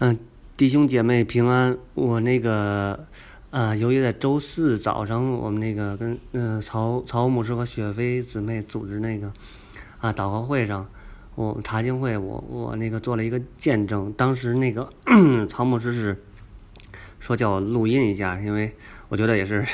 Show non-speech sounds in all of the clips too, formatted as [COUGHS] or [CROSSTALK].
嗯，弟兄姐妹平安。我那个，呃，由于在周四早上，我们那个跟嗯曹曹牧师和雪飞姊妹组织那个啊祷告会上，我们查经会，我我那个做了一个见证。当时那个 [COUGHS] 曹牧师是说叫我录音一下，因为我觉得也是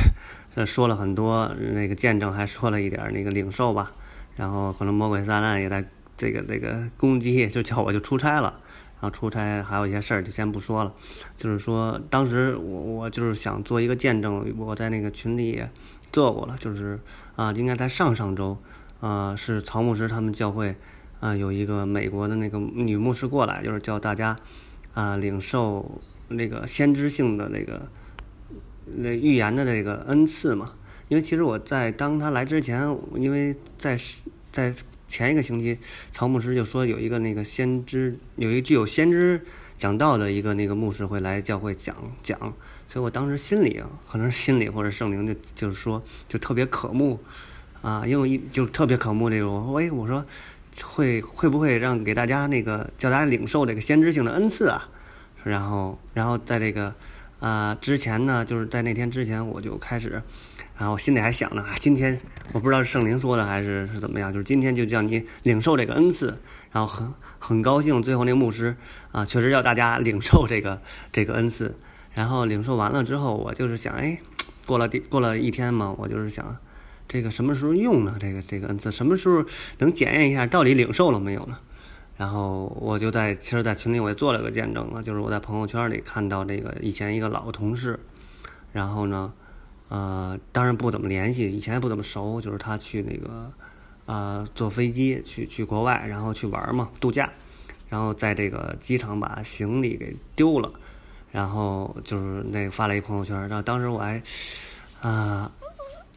说了很多那个见证，还说了一点那个领受吧。然后可能魔鬼撒旦也在这个这个攻击，就叫我就出差了。然后出差还有一些事儿，就先不说了。就是说，当时我我就是想做一个见证，我在那个群里也做过了。就是啊，应该在上上周，啊，是曹牧师他们教会啊有一个美国的那个女牧师过来，就是叫大家啊领受那个先知性的那个那预言的那个恩赐嘛。因为其实我在当他来之前，因为在在。前一个星期，曹牧师就说有一个那个先知，有一具有先知讲道的一个那个牧师会来教会讲讲，所以我当时心里可能是心里或者圣灵就就是说就特别渴慕啊，因为一就特别渴慕这种，喂，我说会会不会让给大家那个叫大家领受这个先知性的恩赐啊？然后然后在这个啊之前呢，就是在那天之前我就开始。然后心里还想呢，今天我不知道是圣灵说的还是是怎么样，就是今天就叫你领受这个恩赐，然后很很高兴。最后那个牧师啊，确实要大家 [LAUGHS] 领受这个这个恩赐。然后领受完了之后，我就是想，哎，过了第过了一天嘛，我就是想，这个什么时候用呢？这个这个恩赐什么时候能检验一下到底领受了没有呢？然后我就在其实，在群里我也做了个见证了，就是我在朋友圈里看到这个以前一个老同事，然后呢。呃，当然不怎么联系，以前也不怎么熟。就是他去那个，呃，坐飞机去去国外，然后去玩嘛，度假，然后在这个机场把行李给丢了，然后就是那发了一朋友圈。然后当时我还，啊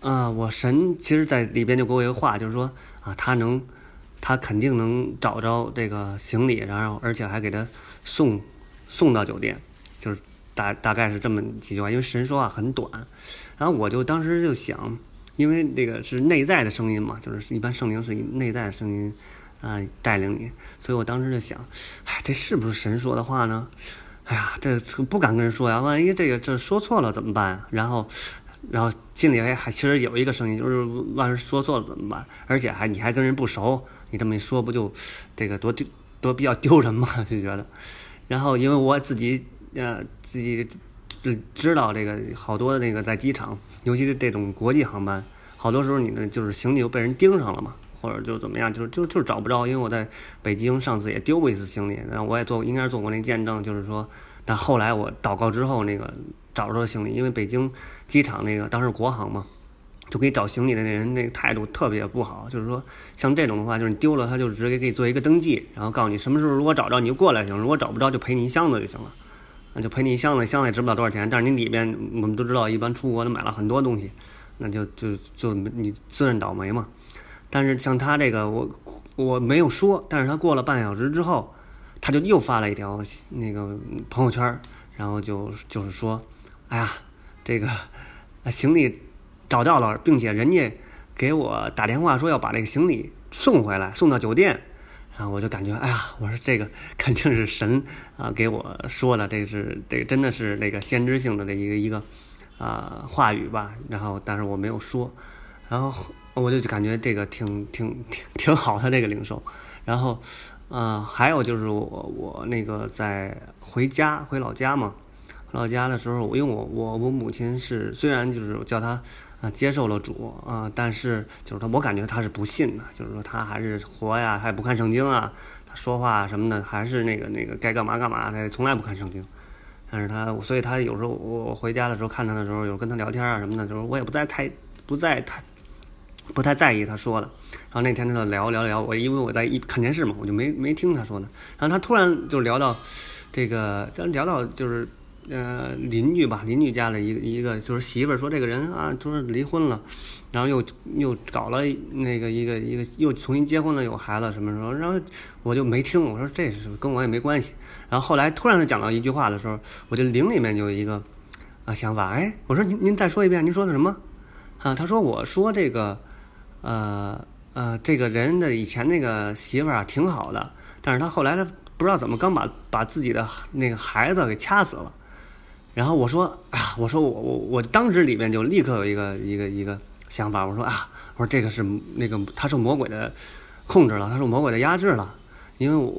啊，我神其实在里边就给我一个话，就是说啊，他能，他肯定能找着这个行李，然后而且还给他送送到酒店，大大概是这么几句话。因为神说话很短。然后我就当时就想，因为那个是内在的声音嘛，就是一般圣灵是以内在的声音啊带领你，所以我当时就想，哎，这是不是神说的话呢？哎呀，这不敢跟人说呀，万一这个这说错了怎么办？然后，然后心里还还其实有一个声音，就是万一说错了怎么办？而且还你还跟人不熟，你这么一说不就这个多丢多比较丢人嘛？[LAUGHS] 就觉得，然后因为我自己呃自己。知道这个好多那个在机场，尤其是这种国际航班，好多时候你呢就是行李又被人盯上了嘛，或者就怎么样，就是就就找不着。因为我在北京上次也丢过一次行李，然后我也做应该是做过那见证，就是说，但后来我祷告之后那个找着行李，因为北京机场那个当时国航嘛，就给找行李的那人那个态度特别不好，就是说像这种的话，就是你丢了他就直接给你做一个登记，然后告诉你什么时候如果找着你就过来行，如果找不着就赔你一箱子就行了。就赔你一箱子，箱子也值不了多少钱。但是你里边，我们都知道，一般出国都买了很多东西，那就就就你自认倒霉嘛。但是像他这个，我我没有说，但是他过了半小时之后，他就又发了一条那个朋友圈，然后就就是说，哎呀，这个行李找到了，并且人家给我打电话说要把这个行李送回来，送到酒店。啊我就感觉，哎呀，我说这个 [LAUGHS] 肯定是神啊给我说的，这是这真的是那个先知性的的一个一个啊话语吧。然后，但是我没有说，然后我就感觉这个挺挺挺挺好的这个灵兽。然后，啊，还有就是我我那个在回家回老家嘛，回老家的时候，因为我我我母亲是虽然就是叫她。啊，接受了主啊，但是就是他，我感觉他是不信的，就是说他还是活呀，还不看圣经啊，他说话什么的还是那个那个该干嘛干嘛，他从来不看圣经。但是他，所以他有时候我回家的时候看他的时候，有时候跟他聊天啊什么的，就是我也不再太不再太不太在意他说的。然后那天他就聊聊聊，我因为我在一看电视嘛，我就没没听他说的。然后他突然就聊到这个，聊到就是。呃，邻居吧，邻居家的一个一个就是媳妇儿说这个人啊，就是离婚了，然后又又搞了那个一个一个又重新结婚了，有孩子什么时候？然后我就没听，我说这是跟我也没关系。然后后来突然他讲到一句话的时候，我就灵里面就有一个啊想法，哎，我说您您再说一遍，您说的什么？啊，他说我说这个呃呃这个人的以前那个媳妇儿啊挺好的，但是他后来他不知道怎么刚把把自己的那个孩子给掐死了。然后我说啊，我说我我我当时里面就立刻有一个一个一个想法，我说啊，我说这个是那个他受魔鬼的控制了，他受魔鬼的压制了，因为我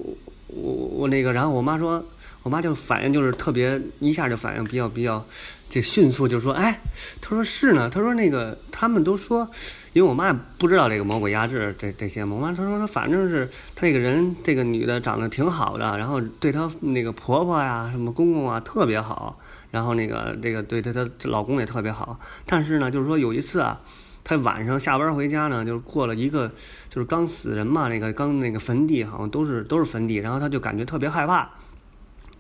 我我那个，然后我妈说，我妈就反应就是特别一下就反应比较比较这迅速，就说哎，她说是呢，她说那个他们都说。因为我妈不知道这个魔鬼压制这这些嘛，我妈她说说反正是她这个人这个女的长得挺好的，然后对她那个婆婆呀什么公公啊特别好，然后那个这个对她她老公也特别好，但是呢就是说有一次啊，她晚上下班回家呢，就是过了一个就是刚死人嘛，那个刚那个坟地好像都是都是坟地，然后她就感觉特别害怕，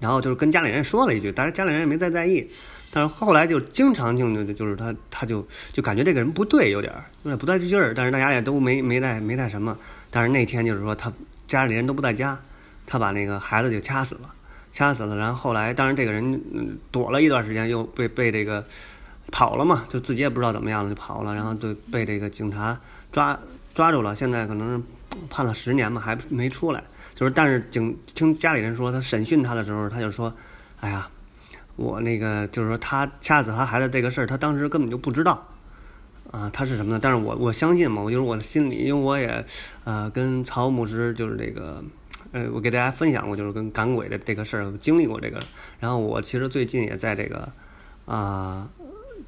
然后就是跟家里人说了一句，但是家里人也没再在意。但是后来就经常性的就是他他就就感觉这个人不对，有点有点不太对劲儿。但是大家也都没没带没带什么。但是那天就是说他家里人都不在家，他把那个孩子就掐死了，掐死了。然后后来当然这个人躲了一段时间，又被被这个跑了嘛，就自己也不知道怎么样了就跑了，然后就被这个警察抓抓住了。现在可能判了十年嘛，还没出来。就是但是警听家里人说，他审讯他的时候，他就说：“哎呀。”我那个就是说，他掐死他孩子这个事儿，他当时根本就不知道，啊，他是什么呢？但是我我相信嘛，我就是我的心里，因为我也，呃，跟曹牧师就是这个，呃，我给大家分享过，就是跟赶鬼的这个事儿，经历过这个。然后我其实最近也在这个，啊，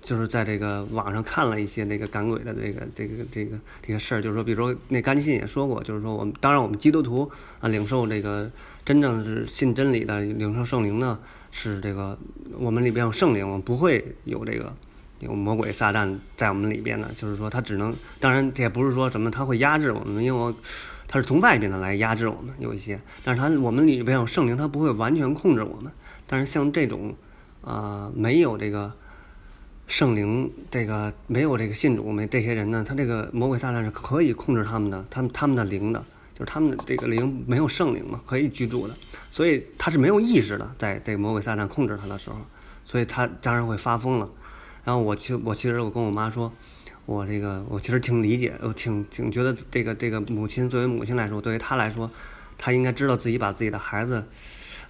就是在这个网上看了一些那个赶鬼的这个这个这个这个事儿，就是说，比如说那甘信也说过，就是说我们当然我们基督徒啊，领受这个真正是信真理的，领受圣灵呢。是这个，我们里边有圣灵，我们不会有这个有魔鬼撒旦在我们里边的。就是说，他只能，当然这也不是说什么他会压制我们，因为我他是从外边的来压制我们，有一些。但是他我们里边有圣灵，他不会完全控制我们。但是像这种，啊，没有这个圣灵，这个没有这个信主没这些人呢，他这个魔鬼撒旦是可以控制他们的，他们他们的灵的。就是他们的这个灵没有圣灵嘛，可以居住的，所以他是没有意识的，在这个魔鬼撒旦控制他的时候，所以他当然会发疯了。然后我去，我其实我跟我妈说，我这个我其实挺理解，我挺挺觉得这个这个母亲作为母亲来说，对于她来说，她应该知道自己把自己的孩子，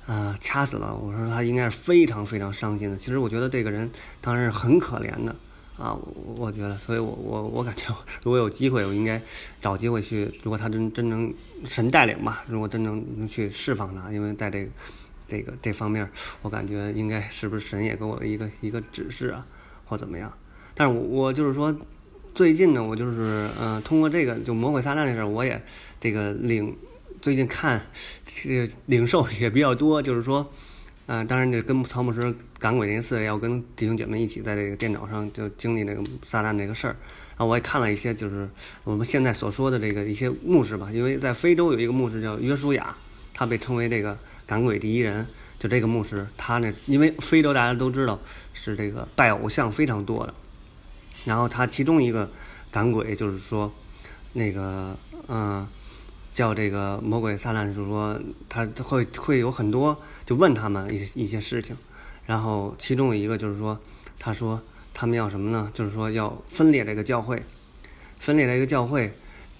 呃，掐死了。我说她应该是非常非常伤心的。其实我觉得这个人当然是很可怜的。啊，我我觉得，所以我我我感觉，如果有机会，我应该找机会去。如果他真真能神带领吧，如果真能能去释放他，因为在这个这个这方面，我感觉应该是不是神也给我一个一个指示啊，或怎么样？但是我我就是说，最近呢，我就是嗯，通过这个就魔鬼撒旦的事儿，我也这个领最近看这个领受也比较多，就是说。嗯，当然，这跟曹牧师赶鬼那次，要跟弟兄姐妹一起在这个电脑上就经历那个撒旦这个事儿。然后我也看了一些，就是我们现在所说的这个一些牧师吧，因为在非洲有一个牧师叫约书亚，他被称为这个赶鬼第一人。就这个牧师，他呢，因为非洲大家都知道是这个拜偶像非常多的，然后他其中一个赶鬼就是说，那个嗯。叫这个魔鬼撒旦，就是说他会会有很多，就问他们一一些事情，然后其中有一个就是说，他说他们要什么呢？就是说要分裂这个教会，分裂这个教会，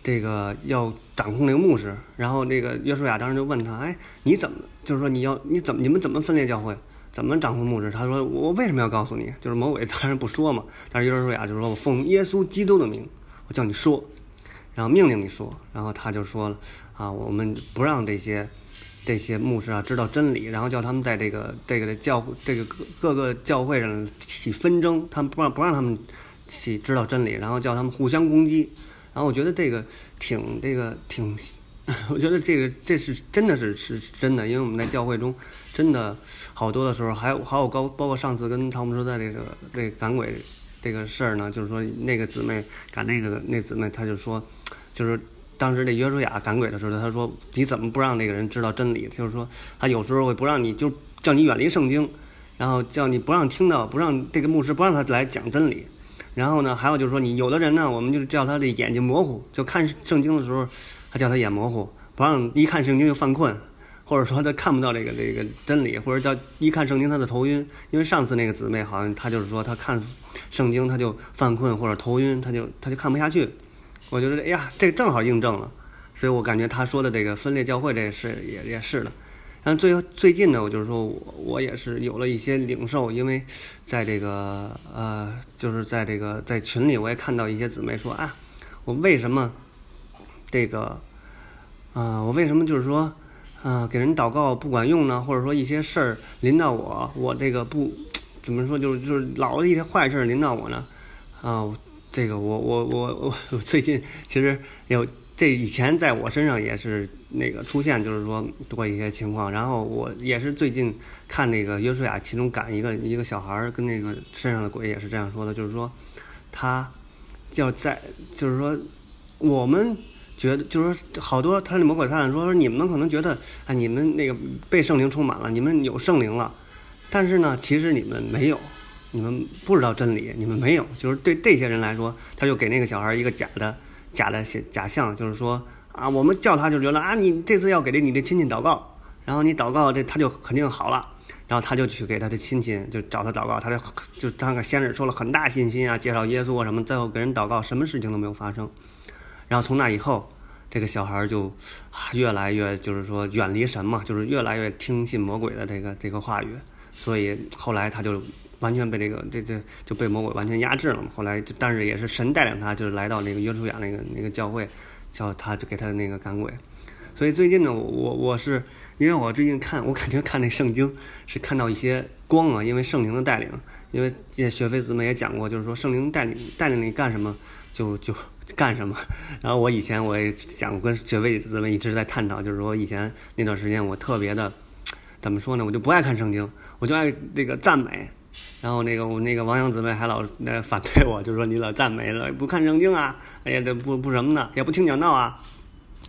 这个要掌控那个牧师。然后那个约书亚当时就问他，哎，你怎么就是说你要你怎么你们怎么分裂教会，怎么掌控牧师？他说我为什么要告诉你？就是魔鬼当然不说嘛，但是约书亚就说我奉耶稣基督的名，我叫你说。然后命令你说，然后他就说了啊，我们不让这些这些牧师啊知道真理，然后叫他们在这个这个教这个各各个教会上起纷争，他们不让不让他们起知道真理，然后叫他们互相攻击。然后我觉得这个挺这个挺，[LAUGHS] 我觉得这个这是真的是是真的，因为我们在教会中真的好多的时候，还有还有高包括上次跟汤姆说在这个这赶鬼这个事儿呢，就是说那个姊妹赶那个那姊妹，她就说。就是当时这约书亚赶鬼的时候，他说：“你怎么不让那个人知道真理？就是说，他有时候会不让你，就叫你远离圣经，然后叫你不让听到，不让这个牧师不让他来讲真理。然后呢，还有就是说，你有的人呢，我们就是叫他的眼睛模糊，就看圣经的时候，他叫他眼模糊，不让一看圣经就犯困，或者说他看不到这个这个真理，或者叫一看圣经他的头晕。因为上次那个姊妹好像她就是说，她看圣经她就犯困或者头晕，她就她就看不下去。”我觉得，哎呀，这正好印证了，所以我感觉他说的这个分裂教会这个事也也是的，但最最近呢，我就是说我我也是有了一些领受，因为在这个呃，就是在这个在群里，我也看到一些姊妹说啊，我为什么这个啊，我为什么就是说啊，给人祷告不管用呢？或者说一些事儿临到我，我这个不怎么说，就是就是老一些坏事临到我呢？啊，这个我我我我最近其实有。这以前在我身上也是那个出现，就是说多一些情况。然后我也是最近看那个约书亚，其中赶一个一个小孩儿跟那个身上的鬼也是这样说的，就是说他要在，就是说我们觉得，就是说好多他那魔鬼撒旦说说你们可能觉得啊，你们那个被圣灵充满了，你们有圣灵了，但是呢，其实你们没有，你们不知道真理，你们没有。就是对这些人来说，他就给那个小孩一个假的。假的假象，就是说啊，我们叫他就觉得啊，你这次要给这你的亲戚祷告，然后你祷告这他就肯定好了，然后他就去给他的亲戚就找他祷告，他就就当个先生说了很大信心啊，介绍耶稣啊什么，最后给人祷告，什么事情都没有发生，然后从那以后，这个小孩就越来越就是说远离神嘛，就是越来越听信魔鬼的这个这个话语，所以后来他就。完全被这个这这就被魔鬼完全压制了嘛。后来，但是也是神带领他，就是来到那个约书亚那个那个教会，叫他就给他的那个赶鬼。所以最近呢，我我是因为我最近看，我感觉看那圣经是看到一些光啊，因为圣灵的带领。因为学飞子们也讲过，就是说圣灵带领带领你干什么就 [LAUGHS] 就干什么。[LAUGHS] 然后我以前我也想跟学飞子们一直在探讨，就是说以前那段时间我特别的怎么说呢？我就不爱看圣经，我就爱这个赞美。然后那个我那个王阳姊妹还老那反对我，就说你老赞美了，不看圣经啊，哎呀，这不不什么呢，也不听讲道啊。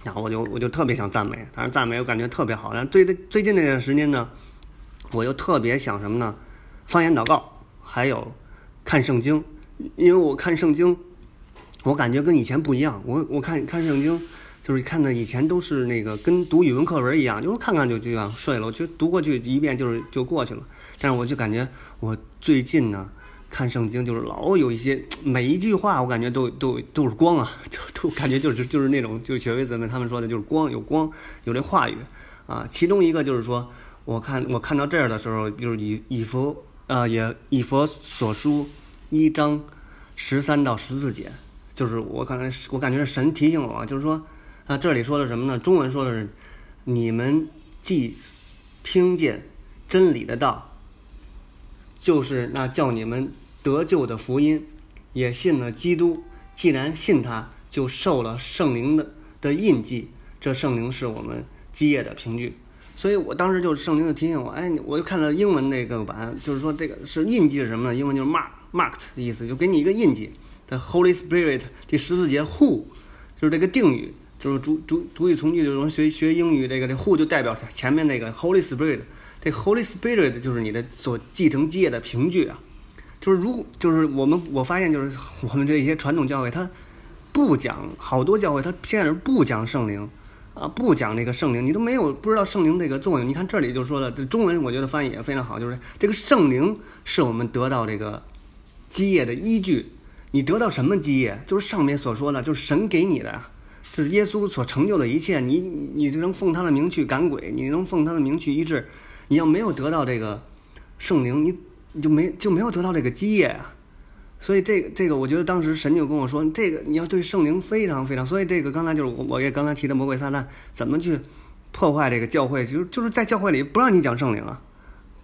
然后我就我就特别想赞美，但是赞美我感觉特别好。然后最最近那段时间呢，我又特别想什么呢？方言祷告，还有看圣经，因为我看圣经，我感觉跟以前不一样。我我看看圣经。就是看的以前都是那个跟读语文课文一样，就是看看就就想睡了，就读过去一遍就是就过去了。但是我就感觉我最近呢看圣经就是老有一些每一句话我感觉都 [LAUGHS] 都都是光啊，就都感觉就是就是那种就是学位子们他们说的就是光有光有这话语啊。其中一个就是说我看我看到这儿的时候就是以以佛啊也以佛所书一章十三到十四节，就是我刚才我感觉是神提醒我，就是说。那这里说的什么呢？中文说的是：你们既听见真理的道，就是那叫你们得救的福音，也信了基督。既然信他，就受了圣灵的的印记。这圣灵是我们基业的凭据。所以我当时就圣灵就提醒我，哎，我就看到英文那个版，就是说这个是印记是什么呢？英文就是 mark marked 的意思，就给你一个印记。The Holy Spirit 第十四节 who 就是这个定语。就是主主主语从句，就是学学英语这个这 who 就代表前面那个 Holy Spirit，这 Holy Spirit 就是你的所继承基业的凭据啊。就是如就是我们我发现就是我们这些传统教会，它不讲好多教会，它现在是不讲圣灵啊，不讲那个圣灵，你都没有不知道圣灵这个作用。你看这里就说了，这中文我觉得翻译也非常好，就是这个圣灵是我们得到这个基业的依据。你得到什么基业？就是上面所说的，就是神给你的。就是耶稣所成就的一切，你你就能奉他的名去赶鬼，你能奉他的名去医治。你要没有得到这个圣灵，你你就没就没有得到这个基业啊。所以这个这个，我觉得当时神就跟我说，这个你要对圣灵非常非常。所以这个刚才就是我我也刚才提的魔鬼撒旦怎么去破坏这个教会，就是就是在教会里不让你讲圣灵啊，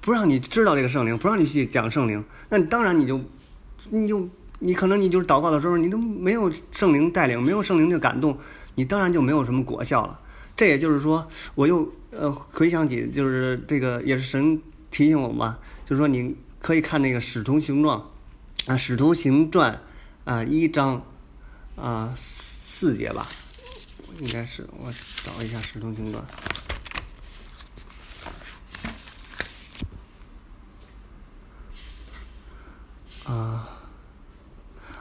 不让你知道这个圣灵，不让你去讲圣灵，那当然你就你就。你可能你就是祷告的时候，你都没有圣灵带领，没有圣灵的感动，你当然就没有什么果效了。这也就是说，我又呃回想起，就是这个也是神提醒我嘛，就是说你可以看那个《使徒行状》啊，《使徒行传》啊一章啊四节吧，应该是我找一下《使徒行传》啊。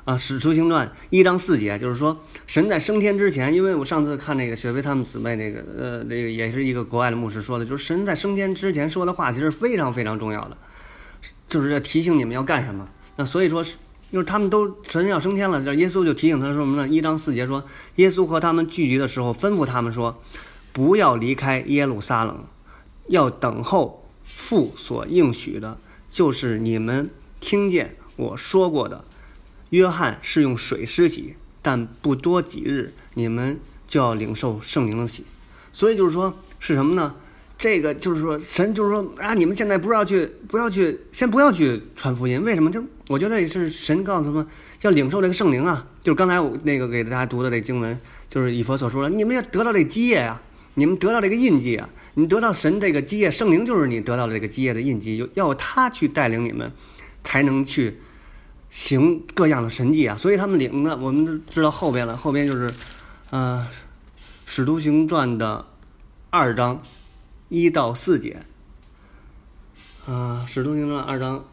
啊，《使徒行传》一章四节，就是说，神在升天之前，因为我上次看那个雪飞他们姊妹那个，呃，那个也是一个国外的牧师说的，就是神在升天之前说的话，其实非常非常重要的，就是要提醒你们要干什么。那所以说，就是他们都神要升天了，这耶稣就提醒他说什么呢？一章四节说，耶稣和他们聚集的时候，吩咐他们说，不要离开耶路撒冷，要等候父所应许的，就是你们听见我说过的。约翰是用水施洗，但不多几日，你们就要领受圣灵的洗。所以就是说，是什么呢？这个就是说，神就是说啊，你们现在不要去，不要去，先不要去传福音。为什么？就我觉得也是神告诉他们要领受这个圣灵啊。就是刚才我那个给大家读的这经文，就是以佛所说的，你们要得到这基业啊，你们得到这个印记啊，你得到神这个基业，圣灵就是你得到这个基业的印记，要他去带领你们，才能去。行各样的神迹啊，所以他们领的，我们都知道后边了。后边就是，呃，《使徒行传》的二章一到四节。啊，《使徒行传》二章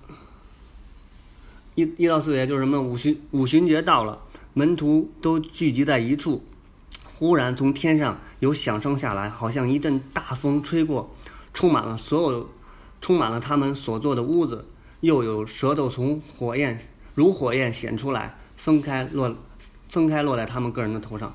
一一到四节就是什么？五旬五旬节到了，门徒都聚集在一处，忽然从天上有响声下来，好像一阵大风吹过，充满了所有，充满了他们所坐的屋子，又有舌头从火焰。如火焰显出来，分开落，分开落在他们个人的头上，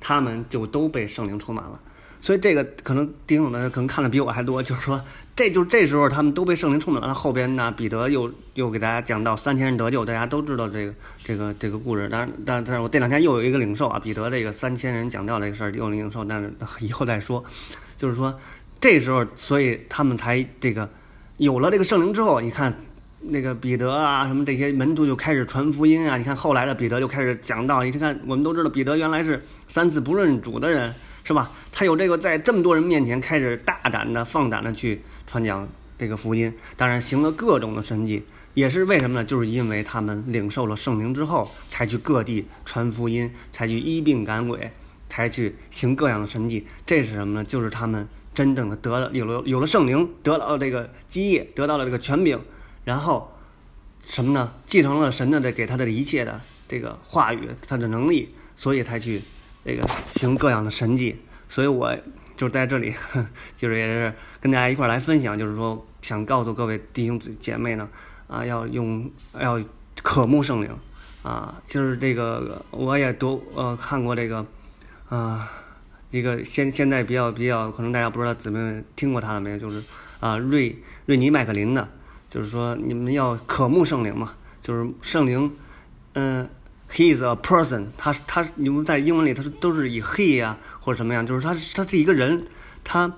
他们就都被圣灵充满了。所以这个可能弟兄们可能看的比我还多，就是说，这就这时候他们都被圣灵充满了。后边呢，彼得又又给大家讲到三千人得救，大家都知道这个这个这个故事。但是但但是我这两天又有一个领受啊，彼得这个三千人讲掉这个事儿又领受，但是以后再说。就是说，这时候所以他们才这个有了这个圣灵之后，你看。那个彼得啊，什么这些门徒就开始传福音啊！你看后来的彼得就开始讲道。你看，我们都知道彼得原来是三次不认主的人，是吧？他有这个在这么多人面前开始大胆的、放胆的去传讲这个福音，当然行了各种的神迹，也是为什么呢？就是因为他们领受了圣灵之后，才去各地传福音，才去医病赶鬼，才去行各样的神迹。这是什么呢？就是他们真正的得了有了有了圣灵，得到了这个基业，得到了这个权柄。然后，什么呢？继承了神的这给他的一切的这个话语，他的能力，所以才去这个行各样的神迹。所以我就在这里，[LAUGHS] 就是也是跟大家一块来分享，就是说想告诉各位弟兄姐妹呢，啊，要用要渴慕圣灵，啊，就是这个我也读呃看过这个，啊，一个现现在比较比较可能大家不知道怎么听过他了没有，就是啊瑞瑞尼麦克林的。就是说，你们要渴慕圣灵嘛？就是圣灵，嗯，He is a person，他他你们在英文里，他都是以 He 啊或者什么样，就是他他是一个人，他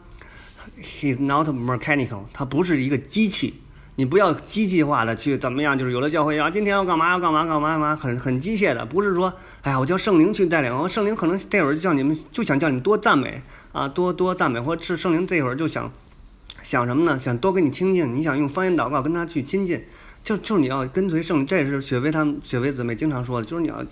He's not mechanical，他不是一个机器。你不要机器化的去怎么样，就是有的教会啊，今天要干嘛要干嘛干嘛干嘛，很很机械的，不是说，哎呀，我叫圣灵去带领，圣灵可能这会儿就叫你们就想叫你多赞美啊，多多赞美，或者是圣灵这会儿就想。想什么呢？想多跟你亲近，你想用方言祷告跟他去亲近，就就是你要跟随圣，这也是雪薇他们雪薇姊妹经常说的，就是你要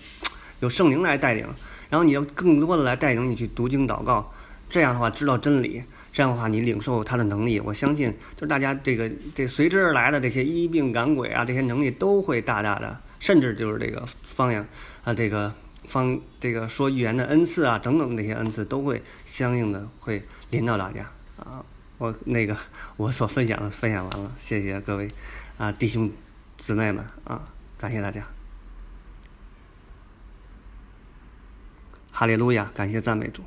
有圣灵来带领，然后你要更多的来带领你去读经祷告，这样的话知道真理，这样的话你领受他的能力，我相信就是大家这个这随之而来的这些医病赶鬼啊，这些能力都会大大的，甚至就是这个方言啊，这个方这个说预言的恩赐啊等等这些恩赐都会相应的会临到大家啊。我那个我所分享的分享完了，谢谢各位啊弟兄姊妹们啊，感谢大家，哈利路亚，感谢赞美主。